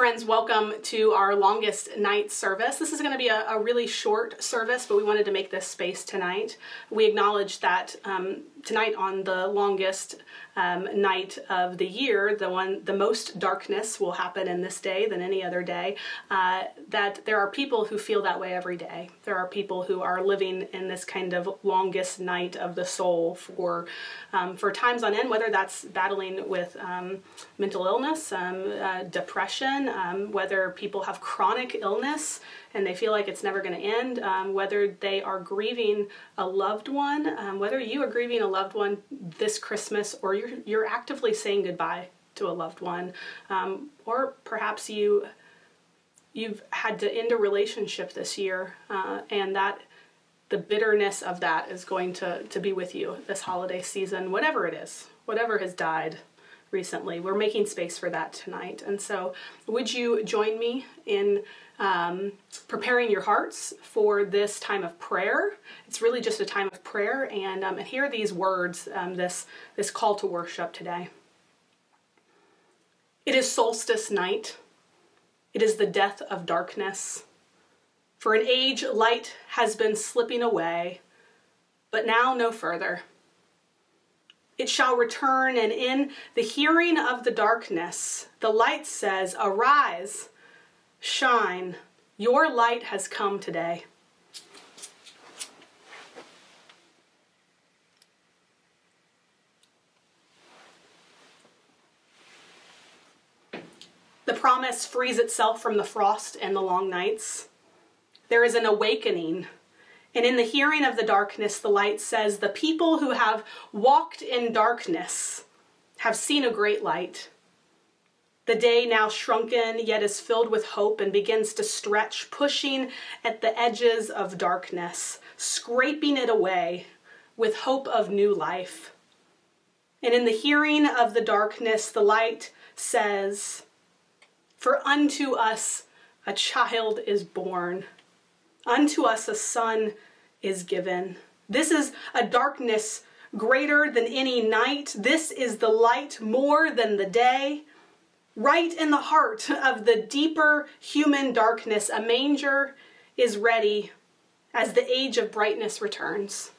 friends, welcome to our longest night service. This is going to be a, a really short service, but we wanted to make this space tonight. We acknowledge that um, tonight, on the longest um, night of the year, the one the most darkness will happen in this day than any other day. Uh, that there are people who feel that way every day. There are people who are living in this kind of longest night of the soul for um, for times on end, whether that's battling with um, mental illness, um, uh, depression, um, whether people have chronic illness and they feel like it's never going to end, um, whether they are grieving a loved one, um, whether you are grieving a loved one this Christmas or you're, you're actively saying goodbye to a loved one, um, or perhaps you you've had to end a relationship this year uh, and that the bitterness of that is going to, to be with you this holiday season, whatever it is, whatever has died recently. We're making space for that tonight. And so, would you join me in um, preparing your hearts for this time of prayer? It's really just a time of prayer. And, um, and hear these words, um, this, this call to worship today. It is solstice night. It is the death of darkness. For an age, light has been slipping away, but now no further. It shall return, and in the hearing of the darkness, the light says, Arise, shine, your light has come today. The promise frees itself from the frost and the long nights. There is an awakening. And in the hearing of the darkness, the light says, The people who have walked in darkness have seen a great light. The day now shrunken, yet is filled with hope and begins to stretch, pushing at the edges of darkness, scraping it away with hope of new life. And in the hearing of the darkness, the light says, For unto us a child is born Unto us a son is given. This is a darkness greater than any night. This is the light more than the day. Right in the heart of the deeper human darkness, a manger is ready as the age of brightness returns.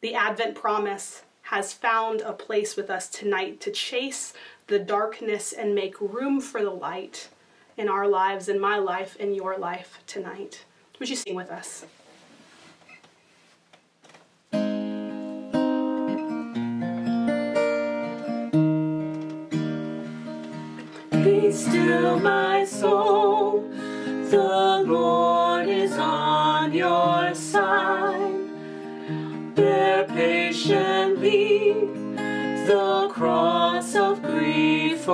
The Advent promise has found a place with us tonight to chase the darkness and make room for the light in our lives, in my life, in your life tonight. Would you sing with us? Be still, my soul. The Lord is on your side. Bear patiently the cross of grief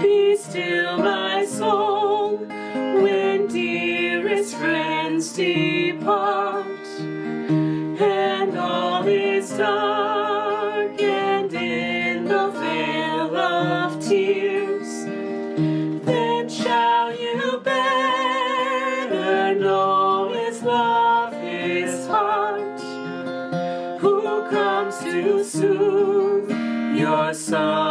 Be still, my soul, when dearest friends depart, and all is dark and in the veil of tears. Then shall you better know His love, His heart, who comes to soothe your sorrow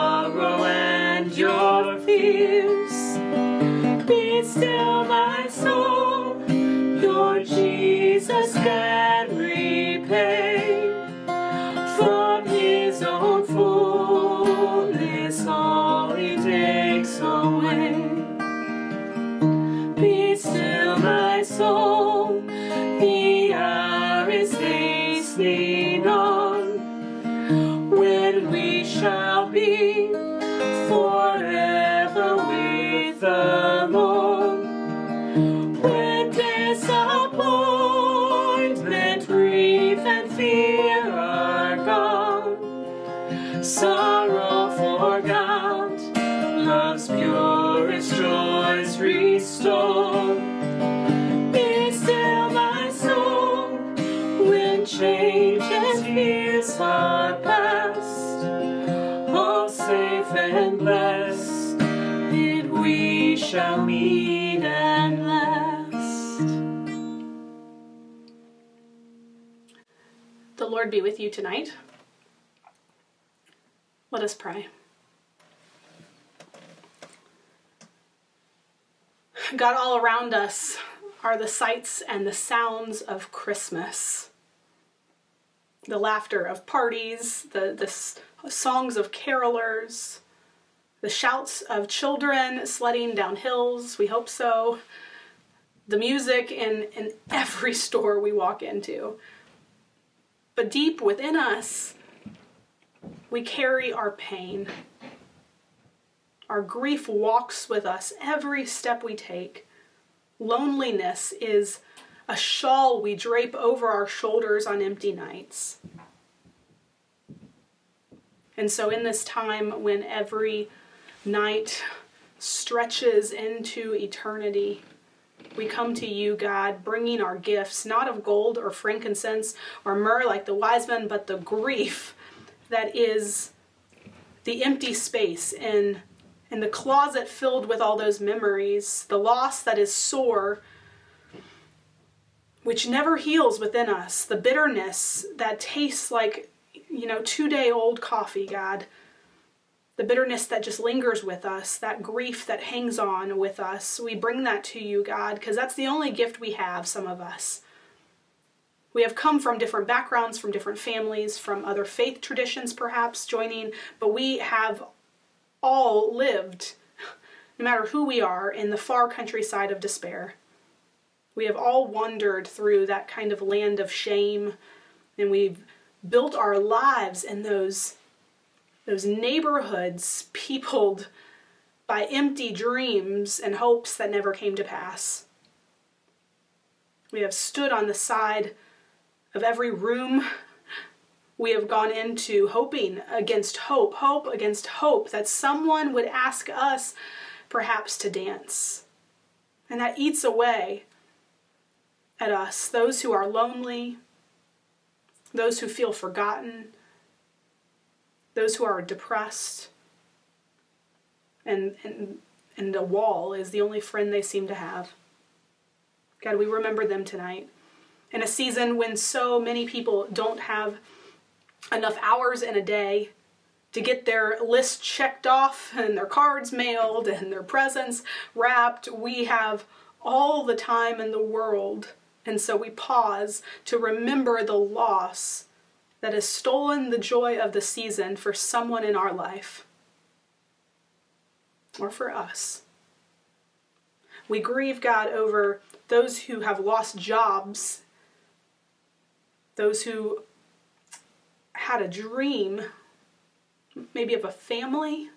The Lord be with you tonight. Let us pray. God, all around us are the sights and the sounds of Christmas. The laughter of parties, the, the songs of carolers, the shouts of children sledding down hills, we hope so, the music in, in every store we walk into. But deep within us, we carry our pain. Our grief walks with us every step we take. Loneliness is a shawl we drape over our shoulders on empty nights. And so, in this time when every night stretches into eternity, we come to you, God, bringing our gifts, not of gold or frankincense or myrrh like the wise men, but the grief that is the empty space in, in the closet filled with all those memories, the loss that is sore, which never heals within us, the bitterness that tastes like, you know, two day old coffee, God the bitterness that just lingers with us, that grief that hangs on with us, we bring that to you, God, because that's the only gift we have, some of us. We have come from different backgrounds, from different families, from other faith traditions, perhaps joining, but we have all lived, no matter who we are, in the far countryside of despair. We have all wandered through that kind of land of shame, and we've built our lives in those those neighborhoods peopled by empty dreams and hopes that never came to pass. We have stood on the side of every room we have gone into, hoping against hope, hope against hope that someone would ask us perhaps to dance. And that eats away at us, those who are lonely, those who feel forgotten, those who are depressed. And, and, and a wall is the only friend they seem to have. God, we remember them tonight. In a season when so many people don't have enough hours in a day to get their list checked off and their cards mailed and their presents wrapped, we have all the time in the world. And so we pause to remember the loss that has stolen the joy of the season for someone in our life or for us. We grieve God over those who have lost jobs, those who had a dream, maybe of a family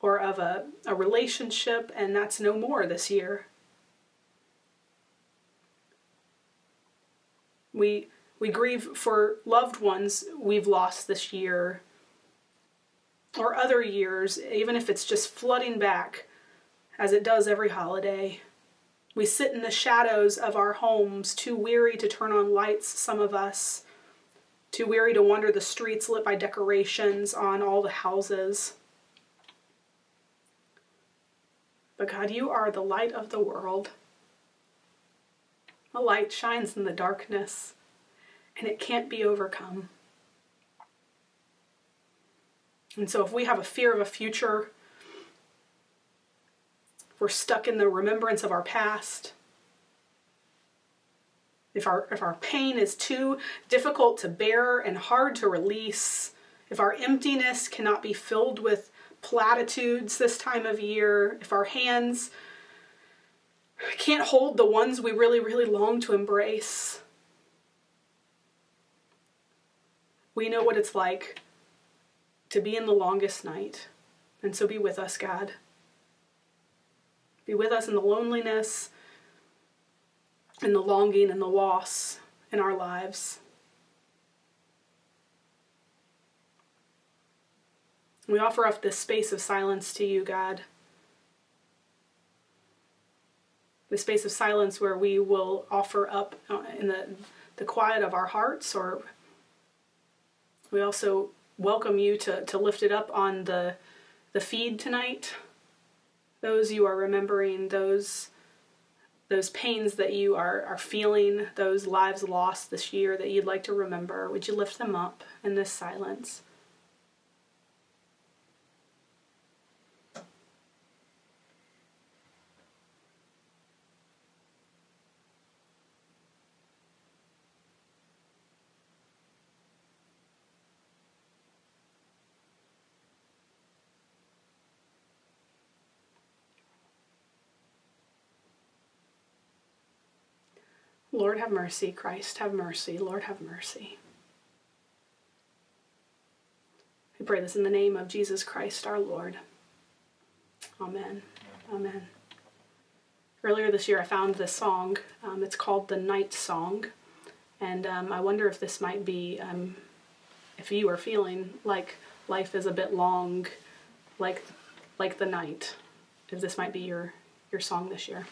or of a, a relationship, and that's no more this year. We, we grieve for loved ones we've lost this year or other years, even if it's just flooding back as it does every holiday. We sit in the shadows of our homes, too weary to turn on lights, some of us, too weary to wander the streets lit by decorations on all the houses. But God, you are the light of the world. A light shines in the darkness, and it can't be overcome. And so, if we have a fear of a future, we're stuck in the remembrance of our past, if our, if our pain is too difficult to bear and hard to release, if our emptiness cannot be filled with platitudes this time of year, if our hands can't hold the ones we really, really long to embrace, we know what it's like to be in the longest night. And so be with us, God. Be with us in the loneliness and the longing and the loss in our lives. We offer up this space of silence to you, God. The space of silence where we will offer up uh, in the, the quiet of our hearts, or we also welcome you to, to lift it up on the, the feed tonight. Those you are remembering, those those pains that you are, are feeling, those lives lost this year that you'd like to remember, would you lift them up in this silence? Lord, have mercy. Christ, have mercy. Lord, have mercy. We pray this in the name of Jesus Christ our Lord. Amen. Amen. Earlier this year, I found this song. Um, it's called The Night Song. And um, I wonder if this might be, um, if you are feeling like life is a bit long, like, like the night, if this might be your, your song this year.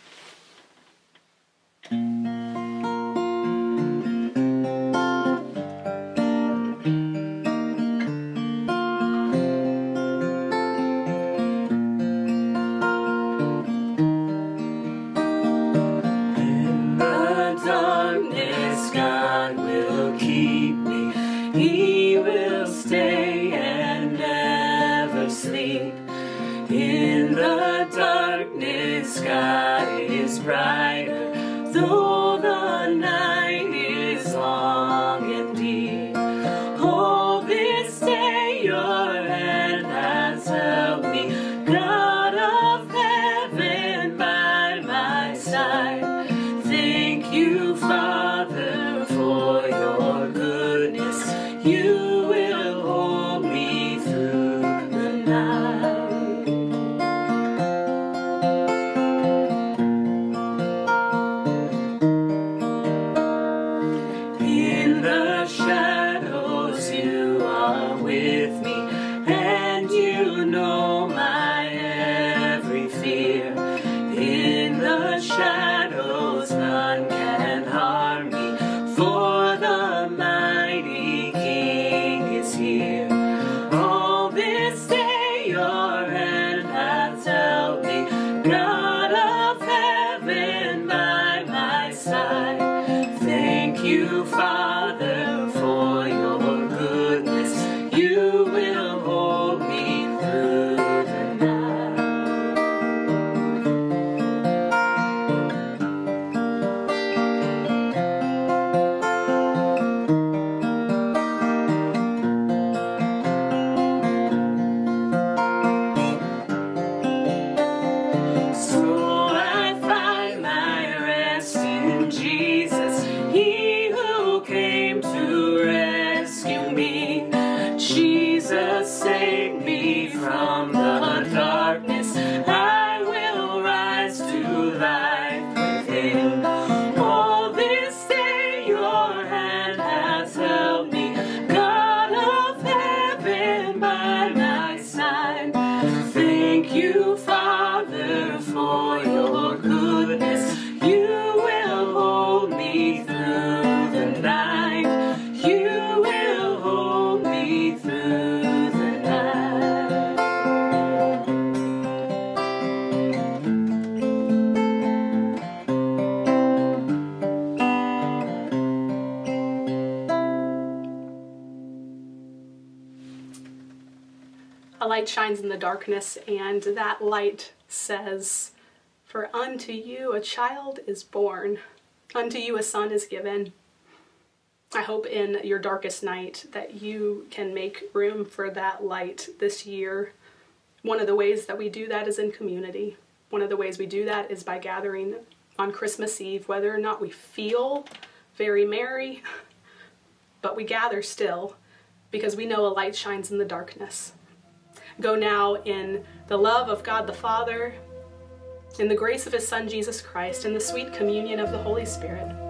Light shines in the darkness, and that light says, For unto you a child is born, unto you a son is given. I hope in your darkest night that you can make room for that light this year. One of the ways that we do that is in community. One of the ways we do that is by gathering on Christmas Eve, whether or not we feel very merry, but we gather still because we know a light shines in the darkness. Go now in the love of God the Father, in the grace of His Son Jesus Christ, in the sweet communion of the Holy Spirit.